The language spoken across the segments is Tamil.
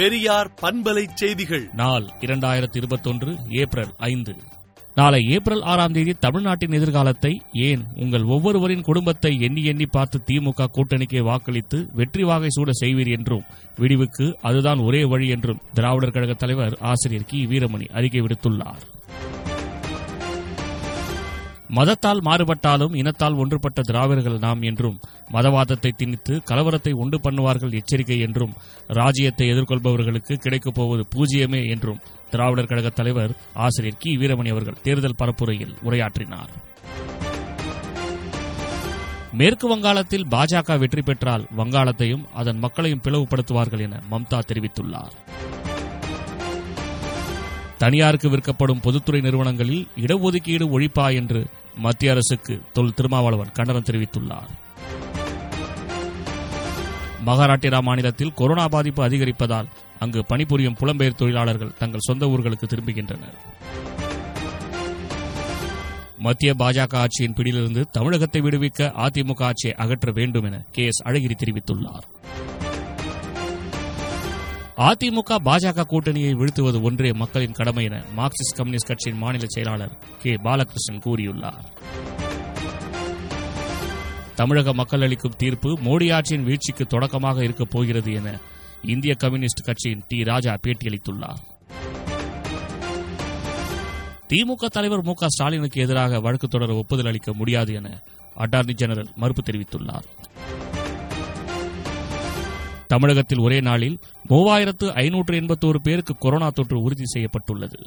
பெரியார் பண்பலை செய்திகள். நாள் இரண்டாயிரத்தி இருபத்தொன்று ஏப்ரல் ஐந்து. நாளை ஏப்ரல் ஆறாம் தேதி தமிழ்நாட்டின் எதிர்காலத்தை ஏன் உங்கள் ஒவ்வொருவரின் குடும்பத்தை எண்ணி எண்ணி பார்த்து திமுக கூட்டணிக்கு வாக்களித்து வெற்றி வாகை சூட செய்வீர் என்றும் விடிவுக்கு அதுதான் ஒரே வழி என்றும் திராவிடர் கழக தலைவர் ஆசிரியர் கி. வீரமணி அறிக்கை விடுத்துள்ளார். மதத்தால் மாறுபட்டாலும் இனத்தால் ஒன்றுபட்ட திராவிடர்கள் நாம் என்றும் மதவாதத்தை திணித்து கலவரத்தை உண்டு பண்ணுவார்கள் எச்சரிக்கை என்றும் ராஜ்யத்தை எதிர்கொள்பவர்களுக்கு கிடைக்கப் போவது பூஜ்யமே என்றும் திராவிடர் கழக தலைவர் ஆசிரியர் கி. வீரமணி அவர்கள் தேர்தல் பரப்புரையில் உரையாற்றினார். மேற்கு வங்காளத்தில் பாஜக வெற்றி பெற்றால் வங்காளத்தையும் அதன் மக்களையும் பிளவுபடுத்துவார்கள் என மம்தா தெரிவித்துள்ளார். தனியாருக்கு விற்கப்படும் பொதுத்துறை நிறுவனங்களில் இடஒதுக்கீடு ஒழிப்பா என்று மத்திய அரசுக்கு தொல் திருமாவளவன் கண்டனம் தெரிவித்துள்ளார். மகாராட்டிரா மாநிலத்தில் கொரோனா பாதிப்பு அதிகரிப்பதால் அங்கு பணிபுரியும் புலம்பெயர் தொழிலாளர்கள் தங்கள் சொந்த ஊர்களுக்கு திரும்புகின்றனர். மத்திய பாஜக ஆட்சியின் பிடியிலிருந்து தமிழகத்தை விடுவிக்க அதிமுக ஆட்சியை அகற்ற வேண்டும் என கே எஸ் அழகிரி தெரிவித்துள்ளார். அதிமுக பாஜக கூட்டணியை வீழ்த்துவது ஒன்றே மக்களின் கடமை என மார்க்சிஸ்ட் கம்யூனிஸ்ட் கட்சியின் மாநில செயலாளர் கே. பாலகிருஷ்ணன் கூறியுள்ளார். தமிழக மக்கள் அளிக்கும் தீர்ப்பு மோடி ஆட்சியின் வீழ்ச்சிக்கு தொடக்கமாக இருக்கப் போகிறது என இந்திய கம்யூனிஸ்ட் கட்சியின் டி. ராஜா பேட்டியளித்துள்ளார். திமுக தலைவர் மு. க. ஸ்டாலினுக்கு எதிராக வழக்கு தொடர ஒப்புதல் அளிக்க முடியாது என அட்டார்னி ஜெனரல் மறுப்பு தெரிவித்துள்ளார். தமிழகத்தில் ஒரே நாளில் மூவாயிரத்து ஐநூற்று எண்பத்தோரு பேருக்கு கொரோனா தொற்று உறுதி செய்யப்பட்டுள்ளது.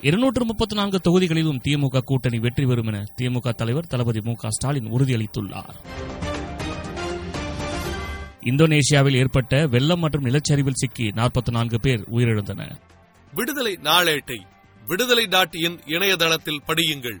இருநூற்று முப்பத்தி நான்கு தொகுதிகளிலும் திமுக கூட்டணி வெற்றி பெறும் என திமுக தலைவர் தளபதி மு க ஸ்டாலின் உறுதியளித்துள்ளார். இந்தோனேஷியாவில் ஏற்பட்ட வெள்ளம் மற்றும் நிலச்சரிவில் சிக்கி நாற்பத்தி நான்கு பேர் உயிரிழந்தனர். விடுதலை நாளேட்டை விடுதலை டாட் இன் இணையதளத்தில் படியுங்கள்.